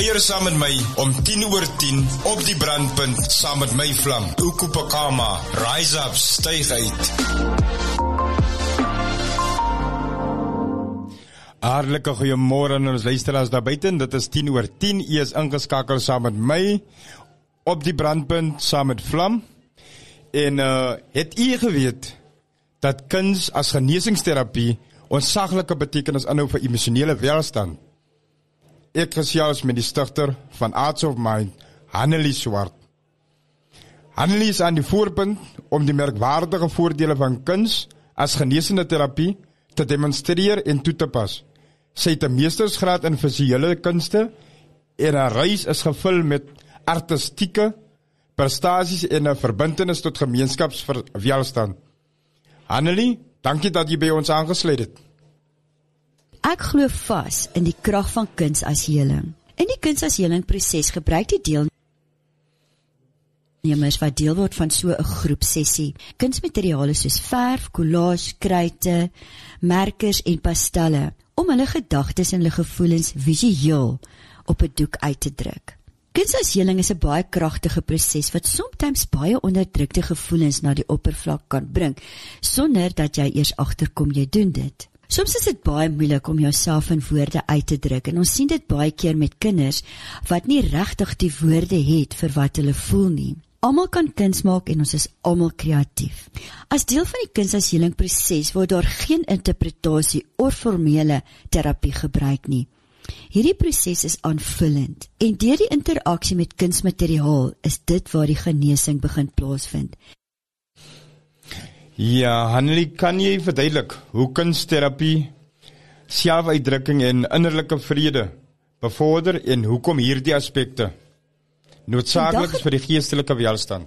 Geier saam met my om 10 oor 10 op die brandpunt saam met my vlam. Ukupakama, rise up, styg uit. Hartlike goeiemôre aan ons luisteraars daar buite. Dit is 10 oor 10. U is ingeskakel saam met my op die brandpunt saam met vlam. En uh het u geweet dat kuns as genesingsterapie onsaglike betekenis inhou vir emosionele welstand? Ek gesels met die stigter van Arts of Mind, Hanelie Swart. Hanelie is aan die voorpunt om die merkwaardige voordele van kuns as genesende terapie te demonstreer en toe te pas. Sy het 'n meestersgraad in visuele kunste en haar reis is gevul met artistieke prestasies en 'n verbintenis tot gemeenskapsverwelstand. Hanelie, dankie dat jy by ons aangesluit het. Ek glo vas in die krag van kuns as heling. In die kuns as heling proses gebruik die deelnemers wat deel word van so 'n groep sessie, kunsmateriale soos verf, collage, kruite, merkers en pastelle om hulle gedagtes en hulle gevoelens visueel op 'n doek uit te druk. Kuns as heling is 'n baie kragtige proses wat soms baie onderdrukte gevoelens na die oppervlak kan bring sonder dat jy eers agterkom jy doen dit. Soms is dit baie moeilik om jouself in woorde uit te druk en ons sien dit baie keer met kinders wat nie regtig die woorde het vir wat hulle voel nie. Almal kan kuns maak en ons is almal kreatief. As deel van die kunsasielingsproses word daar geen interpretasie of formele terapie gebruik nie. Hierdie proses is aanvullend en deur die interaksie met kunsmateriaal is dit waar die genesing begin plaasvind. Ja, Hanlie, kan jy verduidelik hoe kunsterapie selfuitdrukking en innerlike vrede bevorder en hoekom hierdie aspekte noodsaaklik is vir die geestelike welstand?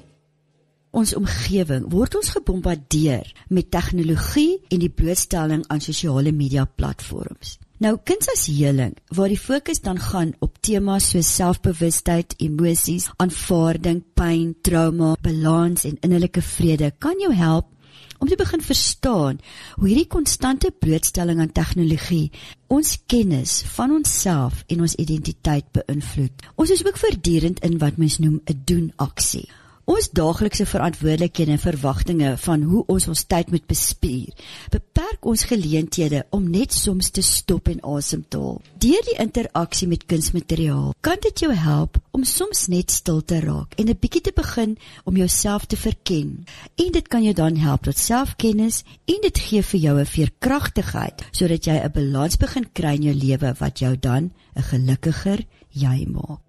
Ons omgewing word ons gebombardeer met tegnologie en die blootstelling aan sosiale media platforms. Nou kuns as heling waar die fokus dan gaan op temas soos selfbewustheid, emosies, aanvaarding, pyn, trauma, balans en innerlike vrede kan jou help om te begin verstaan hoe hierdie konstante blootstelling aan tegnologie ons kennis van onsself en ons identiteit beïnvloed. Ons is ook voortdurend in wat mens noem 'n doen aksie. Ons daaglikse verantwoordelikhede en verwagtinge van hoe ons ons tyd moet bespier, beperk ons geleenthede om net soms te stop en asem te haal. Deur die interaksie met kunsmateriaal, kan dit jou help om soms net stil te raak en 'n bietjie te begin om jouself te verken. En dit kan jou dan help tot selfkennis en dit gee vir jou 'n veerkragtigheid sodat jy 'n balans begin kry in jou lewe wat jou dan 'n gelukkiger jy maak.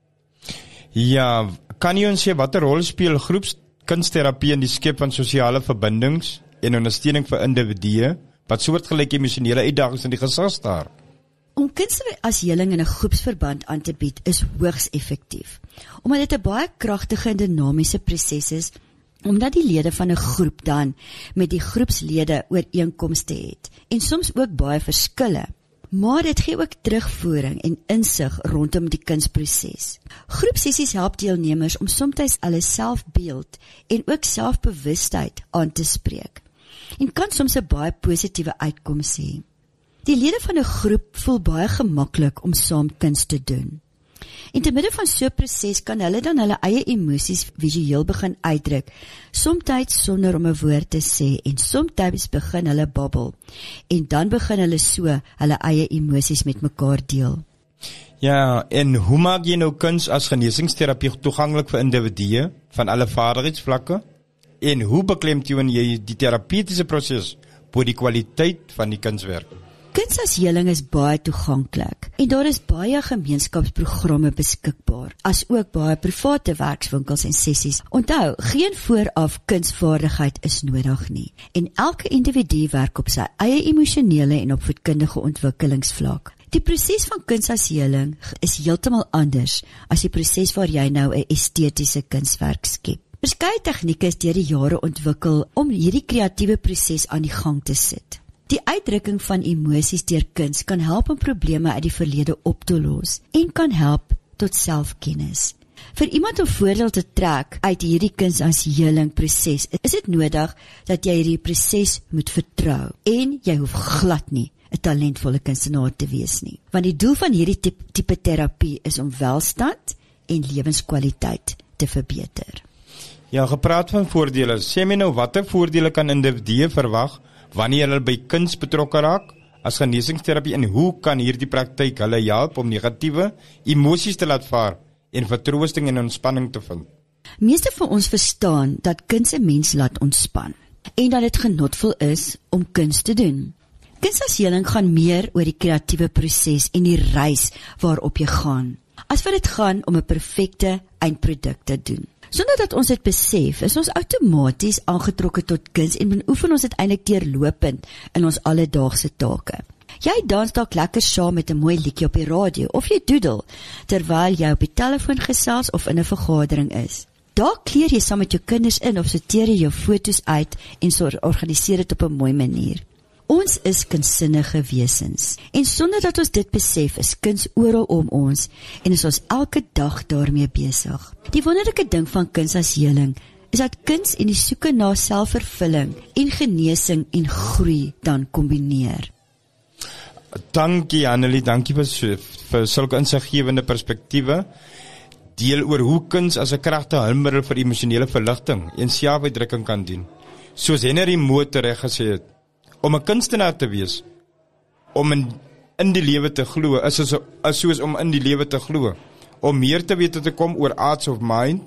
Ja, kan jy ons sê watter rol speel groepskunsterapie in die skep van sosiale verbindings en ondersteuning vir individue wat soortgelyke emosionele uitdagings in die gesig staar? Om kuns as heling in 'n groepsverband aan te bied is hoogs effektief. Omdat dit 'n baie kragtige en dinamiese proses is, omdat die lede van 'n groep dan met die groepslede ooreenkomste het en soms ook baie verskille maar dit gee ook terugvoering en insig rondom die kunsproses. Groepsessies help deelnemers om soms hulle selfbeeld en ook selfbewustheid aan te spreek en kan soms 'n baie positiewe uitkoms hê. Die lede van 'n groep voel baie gemaklik om saam kuns te doen. In te midde van so 'n proses kan hulle dan hulle eie emosies visueel begin uitdruk, soms sonder om 'n woord te sê en soms begin hulle babbel en dan begin hulle so hulle eie emosies met mekaar deel. Ja, en hoe maak jy nou kuns as genesingsterapie toeganklik vir individue van alle vaardigheidsvlakke? En hoe beklemtoon jy die terapeutiese proses bo die kwaliteit van die kunswerk? Kuns as heling is baie toeganklik en daar is baie gemeenskapsprogramme beskikbaar, as ook baie private werkswinkels en sessies. Onthou, geen vooraf kunsvaardigheid is nodig nie en elke individu werk op sy eie emosionele en opvoedkundige ontwikkelingsvlak. Die proses van kuns as heling is heeltemal anders as die proses waar jy nou 'n estetiese kunswerk skep. Verskeie tegnieke is deur die jare ontwikkel om hierdie kreatiewe proses aan die gang te sit. Die uitdrukking van emosies deur kuns kan help om probleme uit die verlede op te los en kan help tot selfkennis. Vir iemand om voordeel te trek uit hierdie kuns as heling proses, is dit nodig dat jy hierdie proses moet vertrou en jy hoef glad nie 'n talentvolle kunstenaar te wees nie. Want die doel van hierdie tipe, tipe terapie is om welstand en lewenskwaliteit te verbeter. Ja, gepraat van voordele. Sê my nou watter voordele kan individue verwag wanneer hulle by kuns betrokke raak as genesingsterapie en hoe kan hierdie praktyk hulle help om negatiewe emosies te laat vaar en vertroosting en ontspanning te vind? Meeste van ons verstaan dat kuns 'n mens laat ontspan en dat dit genotvol is om kuns te doen. Kunsasheling gaan meer oor die kreatiewe proses en die reis waarop jy gaan, as wat dit gaan om 'n perfekte eindproduk te doen. Sonder dat ons dit besef, is ons outomaties aangetrokke tot kuns en beoefen ons dit eintlik deurlopend in ons alledaagse take. Jy dans dalk lekker saam met 'n mooi liedjie op die radio of jy doodle terwyl jy op die telefoon gesels of in 'n vergadering is. Daar kleer jy saam met jou kinders in of sorteer jy jou foto's uit en sorg organiseer dit op 'n mooi manier. Ons is kunsinnige wesens en sonder dat ons dit besef, is kuns oral om ons en is ons elke dag daarmee besig. Die wonderlike ding van kuns as heling is dat kuns en die soeke na selfvervulling en genesing en groei dan kombineer. Dankie Annelie, dankie vir vir sulke insiggewende perspektiewe. Deel oor hoe kuns as 'n kragtige hulpmiddel vir emosionele verligting en selfuitdrukking kan dien. Soos Henry Moore reg gesê het, om 'n kunstenaar te wees om in in die lewe te glo is is, is soos om in die lewe te glo om meer te weet te kom oor arts of mind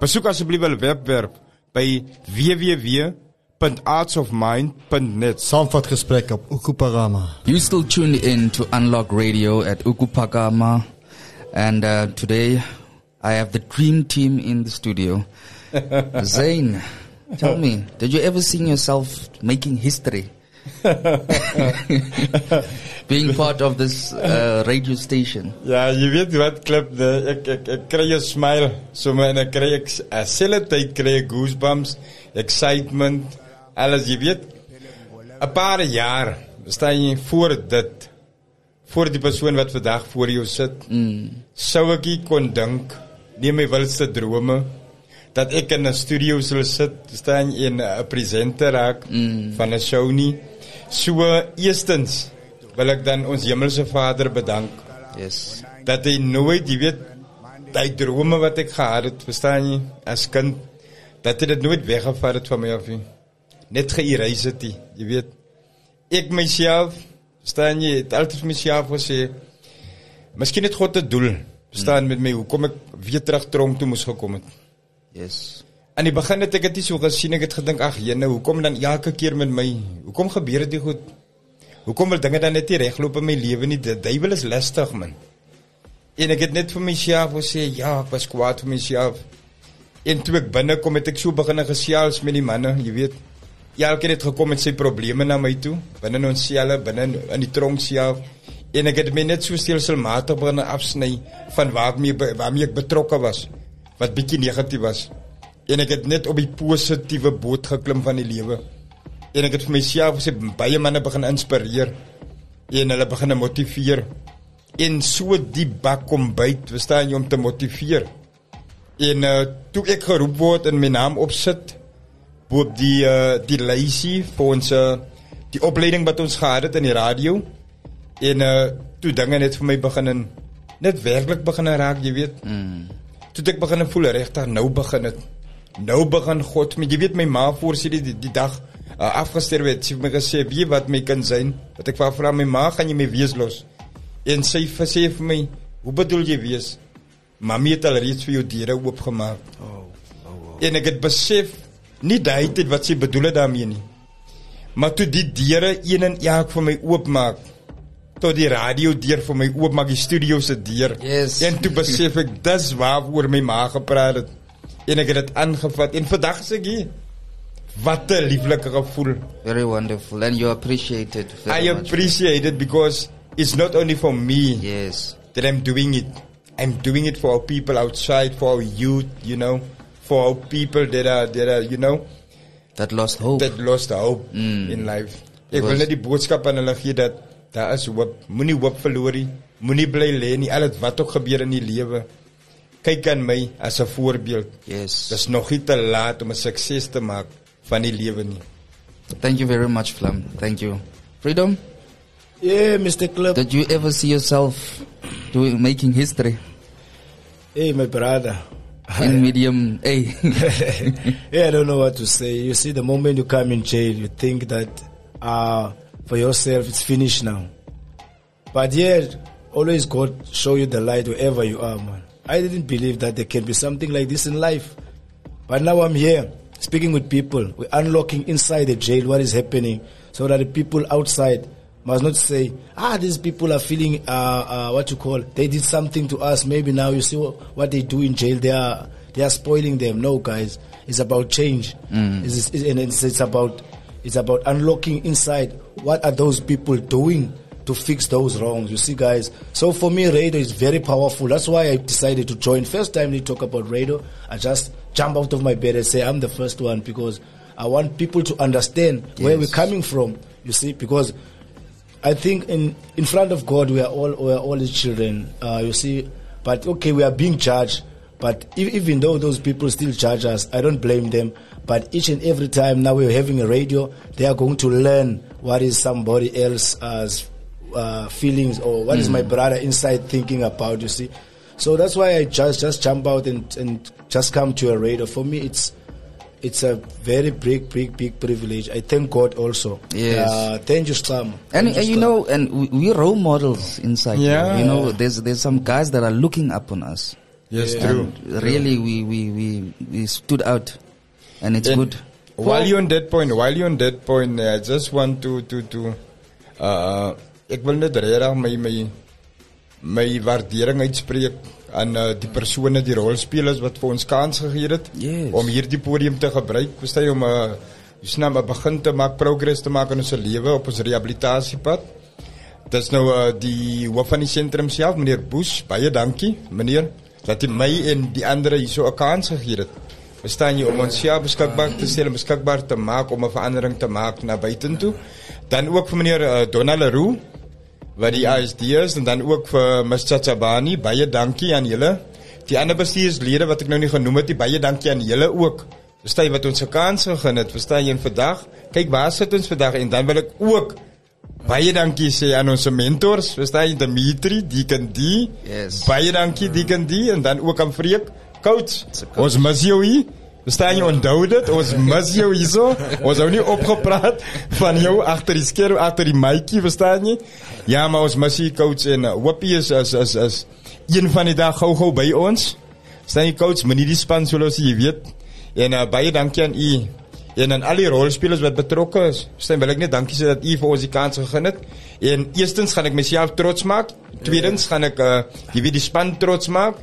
besoek asseblief hulle webwerf by www.artsofmind.net saamvat gesprek op Ukupagama you still tune in to unlock radio at Ukupagama and uh, today i have the dream team in the studio. Zain tell me did you ever see yourself making history being part of this uh, radio station. Ja, jy weet wat klip de ek ek ek kry 'n smile sommer en ek kry ek selfe tyd kry ek goosebumps, excitement, alles jy weet 'n paar jaar staan jy voor dit voor die persoon wat vandag voor jou sit. Mm. Sou ek kon dink nie my wildste drome dat ek in 'n studio sou sit, staan in 'n presenter raak mm. van 'n show nie. So eerstens wil ek dan ons hemelse Vader bedank. Yes. Dat hy nooit, jy weet, daai drome wat ek gehad het, verstaan jy, as kind, dat hy dit nooit weggevat het van my af nie. Net geëreis het, jy, jy weet. Ek myself, verstaan jy, het altyd vir myself gesê, miskien het God 'n doel, verstaan mm. met my, hoekom ek weer terug tronk toe moes gekom het. Yes. Aan die begin het ek dit so gesien, ek het gedink, ag, jene, hoekom dan elke keer met my? Hoekom gebeur dit goed? Hoekom wil dinge dan net nie regloop in my lewe nie? Die duiwel is lastig, man. En ek het net vir myself gesê, ja, ek was kwaad vir myself. En toe ek binne kom, het ek so begin gesels met die manne, jy weet. Elkeen het gekom met sy probleme na my toe, binne in ons selle, binne in die tronk self. En ek het my net so stelselmatig begin afsny van waarmee waarmee ek betrokke was, wat bietjie negatief was. En ek het net op die positiewe boot geklim van die lewe. En ek het vir myself gesê baie manne begin inspireer en hulle begin motiveer. En so die bak kom byt, verstaan jy om te motiveer. En uh, toe ek geroep word en my naam opsit bo die uh, die lysie vir ons uh, die opleiding wat ons gehad het in die radio. En uh, toe dinge net vir my begin en net werklik begin raak, jy weet. Mm. Toe ek begin voel regtig nou begin dit. Nou begin God met jy weet my ma voorsien die, die, die dag uh, afgesterf het, sy het my gesê, "Wie wat my kind zijn?" Wat ek vra vir my ma, "Gaan jy my wees los?" En sy sê vir my, "Hoe bedoel jy wees?" Mami het al reeds vir jou deure oopgemaak. Oh, oh, oh. En ek het besef nie daai tyd wat sy bedoel het daarmee nie. Maar toe die deure een en elk vir my oopmaak, tot die radio deur vir my oopmaak, die studio se deur. Yes. En toe besef ek dis waaroor my ma gepraat het. En ek het dit aangevat en vandag sê ek hier Wat 'n lieflike gevoel. Very wonderful and you appreciate it very I appreciate it because it's not only for me. Yes. That I'm doing it. I'm doing it for our people outside, for our youth, you know, for our people that are that are, you know, that lost hope. That lost hope mm. in life. Ek wil net die boodskap aan hulle gee dat daar is hoop. Moenie hoop verloor nie. Moenie bly lê nie. Al wat ook gebeur in die lewe. Kyk aan my as 'n voorbeeld. Yes. Dis nog nie te laat om 'n sukses te maak van die lewe nie. Thank you very much Flam. Thank you. Freedom. Yeah, Mr. Club. Did you ever see yourself doing making history Hey, my brother. in medium A? yeah, I don't know what to say. You see, the moment you come in jail, you think that uh, for yourself it's finished now. But yeah, always God show you the light wherever you are, man. I didn't believe that there can be something like this in life. But now I'm here, speaking with people. We're unlocking inside the jail what is happening so that the people outside must not say, ah, these people are feeling, uh, uh, what you call, they did something to us. Maybe now you see what, they do in jail. They are, they are spoiling them. No, guys. It's about change. It's, it's, and it's, it's about, it's about unlocking inside what are those people doing to fix those wrongs. You see, guys. So for me, radio is very powerful. That's why I decided to join. First time they talk about radio, I just jump out of my bed and say I'm the first one because I want people to understand where we're coming from. You see, because I think in in front of God we are all we are all His children. Uh, you see, but okay, we are being judged. But even though those people still judge us, I don't blame them. But each and every time now we're having a radio, they are going to learn what is somebody else's uh, feelings or what is my brother inside thinking about. You see, so that's why I just just jump out and and just come to a radio. For me, it's it's a very big, big, big privilege. I thank God also. Yes. Uh, thank you, Sam. And, and you know, and we, we're role models inside. here. Yeah. You know, there's there's some guys that are looking up on us. Yes, true. And really, we, we, we, we stood out, and it's And good. While you're on that point, while you're on that point, I just want to to to uh ek wil net regtig my my my waardering uitspreek aan uh, die persone, die rolspelers wat vir ons kans gegee het Yes. om hierdie podium te gebruik, verstaan jy om 'n uh, snap 'n begin te maak, progress te maak in ons lewe op ons rehabilitasiepad. Dis nou uh, die hoof van die sentrum self, meneer Boes. Baie dankie, meneer, dat hy my en die ander hierso 'n kans gegee het. Verstaan jy om ons self beskikbaar te stel beskikbaar te maak om 'n verandering te maak na buitentoe. Dan ook vir meneer uh, Donald Leroux wat die ISD is en dan ook vir Mr. Chabani, baie dankie aan julle. Die ander bestuurslede wat ek nou nie genoem het baie dankie aan julle ook. Verstaan jy wat ons 'n kans gegee het? Verstaan jy en vandag, kyk waar sit ons vandag en dan wil ek ook baie dankie sê aan ons mentors, verstaan jy Dimitri, Deacon D. Yes. Baie dankie Deacon D en dan ook aan Freek, coach. Ons mis jou hier. Verstaan jy onthou dit? Ons mis jou hierso. Ons hou nie opgepraat van jou agter die skerm, agter die mykie, verstaan jy? Ja, maar ons mis hier coach en uh, Whoopie is is is is een van die dag gou-gou by ons. Staan jy coach, moenie die span soos jy weet. En uh, baie dankie aan u en aan al die rolspelers wat betrokke is. Verstaan, wil ek net dankie sê dat u vir ons die kans gegee het. En eerstens gaan ek myself trots maak. Tweedens gaan ek uh, jy weet die span trots maak.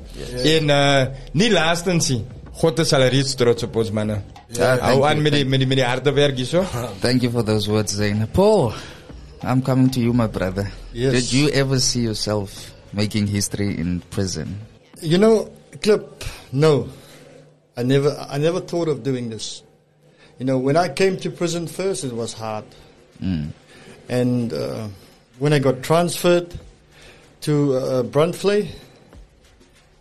En uh, nie laastens nie. God is al reeds trots op ons manne. Ja, Hou thank aan you, met die met die met die harde werk hierso. Thank you for those words, Zayn. Paul, I'm coming to you, my brother. Yes. Did you ever see yourself making history in prison? You know, Clip, no. I never, I never thought of doing this. You know, when I came to prison first, it was hard. And uh, when I got transferred to uh, Brunfley,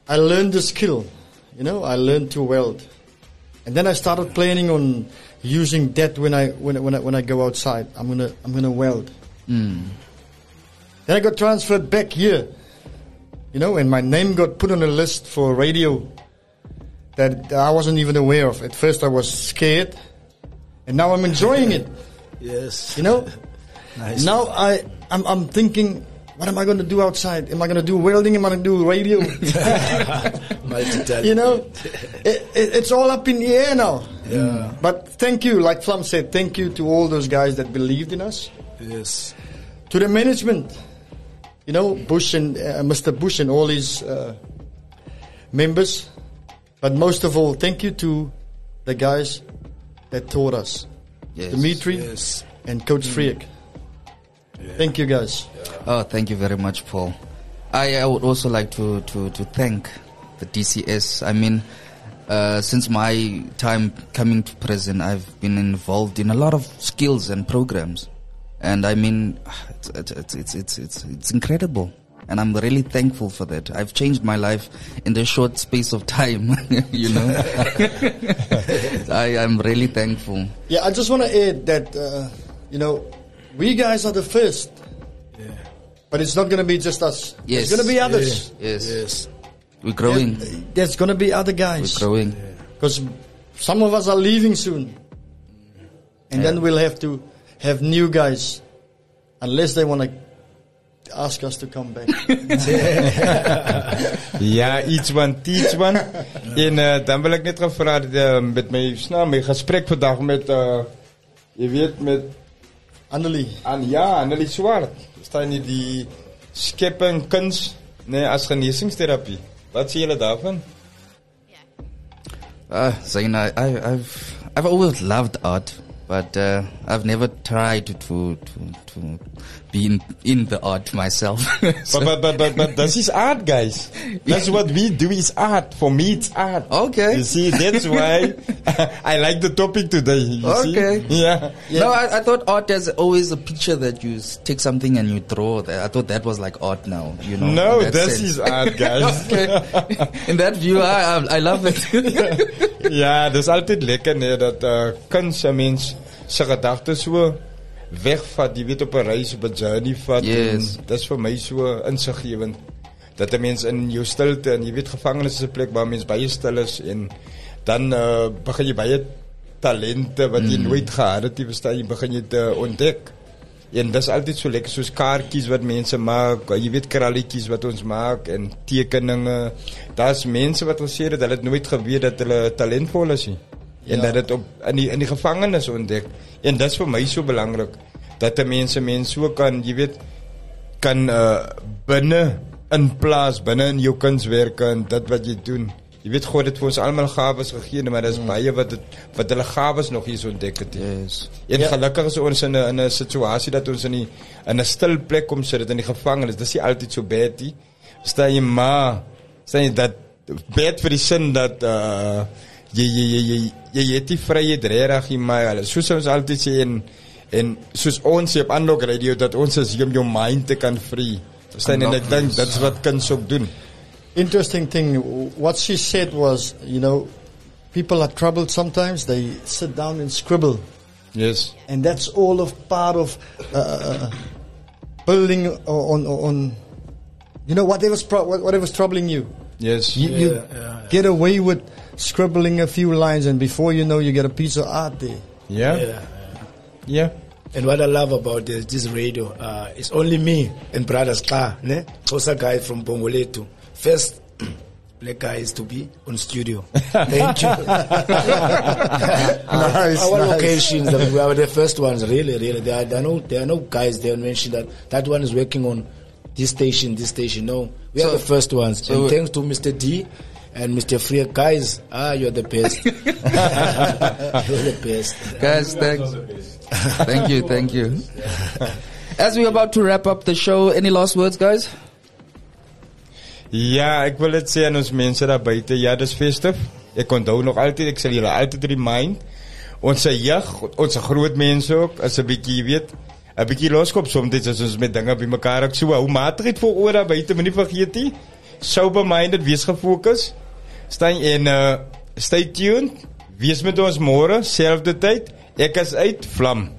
I learned the skill. You know, I learned to weld. And then I started planning on using that when I when when I, when I go outside. I'm gonna I'm gonna weld. Hmm. Then I got transferred back here. You know, and my name got put on a list for radio that I wasn't even aware of. At first, I was scared, and now I'm enjoying it. Yes. You know, Nice. now I I'm, I'm thinking, what am I going to do outside? Am I going to do welding? Am I going to do radio? You know, it, it, it's all up in the air now. Yeah. But thank you, like Flum said, thank you to all those guys that believed in us. Yes. to the management, you know, Bush and uh, Mr. Bush and all his uh, members. But most of all, thank you to the guys that taught us, Yes. Dimitri Yes. and Coach Friek. Thank you, guys. Oh, thank you very much, Paul. I, I would also like to, to, to thank the DCS. I mean, uh, since my time coming to prison, I've been involved in a lot of skills and programs, and I mean, it's it's it's it's it's, it's incredible, and I'm really thankful for that. I've changed my life in the short space of time, you know. I am really thankful. Yeah, I just want to add that, uh, you know, we guys are the first But it's not going to be just us. Yes. There's going to be others. Yes. Yes. We're growing. There's going to be other guys. We're growing. Because some of us are leaving soon. And then we'll have to have new guys. Unless they want to ask us to come back. Ja, iets van iets van. en uh, dan wil ek net gevra het uh, met my snaam my gesprek vandag met uh jy weet met Annelie. aan ja, Annelie Swart. Staan nie die skepping kuns nee as genesingsterapie. Wat sê julle daarvan? Uh, Zain, I, I, I've I've always loved art, but uh, I've never tried to to to be in, in the art myself. So- But, but, but, but, but this is art, guys. That's what we do is art. For me, it's art. Okay. You see, that's why I like the topic today. You Okay. See? Yeah. No, I, I thought art is always a picture that you take something and you draw. That I thought that was like art now. You know. No, this sense. is art, guys. okay. In that view, I I, I love it. ja, dis altyd lekker nee dat uh, kuns 'n mens se gedagtes so wegvat, jy weet op 'n reis op 'n journey vat. Yes. en Dis vir my so insiggewend dat 'n mens in jou stilte en jy weet gevangenes is 'n plek waar mens baie stil is en dan uh, begin jy baie talente wat jy nooit gehad het, jy verstaan, jy begin jy te ontdek. En dis altyd so lekker soos kaartjies wat mense maak, jy weet kralletjies wat ons maak en tekeninge. Daar's mense wat gesê het hulle het nooit geweet dat hulle talentvol is nie. En Ja. dat dit op in die in die gevangenis ontdek. En dis vir my so belangrik dat 'n mens 'n mens so kan, jy weet, kan uh binne in plaas binne in jou kunswerke en dit wat jy doen. Jy weet God het vir ons almal gawes gegee, maar daar's baie wat het, wat hulle gawes nog nie so ontdek het yes. En Ja. gelukkig is ons in 'n in 'n situasie dat ons in die in 'n stil plek kom sit dit in die gevangenis. Dis nie altyd so bad nie. Staan jy maar sê jy dat bad vir die sin dat uh jy jy jy jy het die vryheid regtig nie maar hulle soos ons altyd sê en en soos ons op Unlock Radio dat ons is om jou mind te kan free. Staan en ek Unlock, dink yes. dit wat kuns ook doen. Interesting thing, what she said was, you know, people are troubled sometimes. They sit down and scribble. Yes. and that's all of part of uh, building on, on you know whatever's whatever's troubling you. Yes. You, you Yeah, yeah. get away with scribbling a few lines, and before you know, you get a piece of art there. Yeah. Yeah. And what I love about this, this radio, uh, it's only me and brother Star, ne? Kosa guy from Bongoletu. First black guys to be on studio. Thank you. Nice, Our nice. locations, that we are the first ones, really, really. There are, there are no, there are no guys there and mention that that one is working on this station, this station. No, we So- are the first ones. so- and thanks to Mr. D and Mr. Freer, guys, ah, you're the best. you're the best. Guys, thanks. thank you, thank you. As we're about to wrap up the show, any last words, guys? Ja, ek wil dit sê aan ons mense daar buite. Ja, dis festive. Ek onthou nog altyd, ek sal julle altyd remind. Ons se jeug, ons groot mense ook, as 'n bietjie, jy weet, 'n bietjie loskop soms as ons met dinge bymekaar ek so hou maatregel vir oor daar buite, moenie vergeet nie. Sober minded, wees gefokus. Staan en uh stay tuned. Wees met ons môre, selfde tyd. Ek is uit Vlam.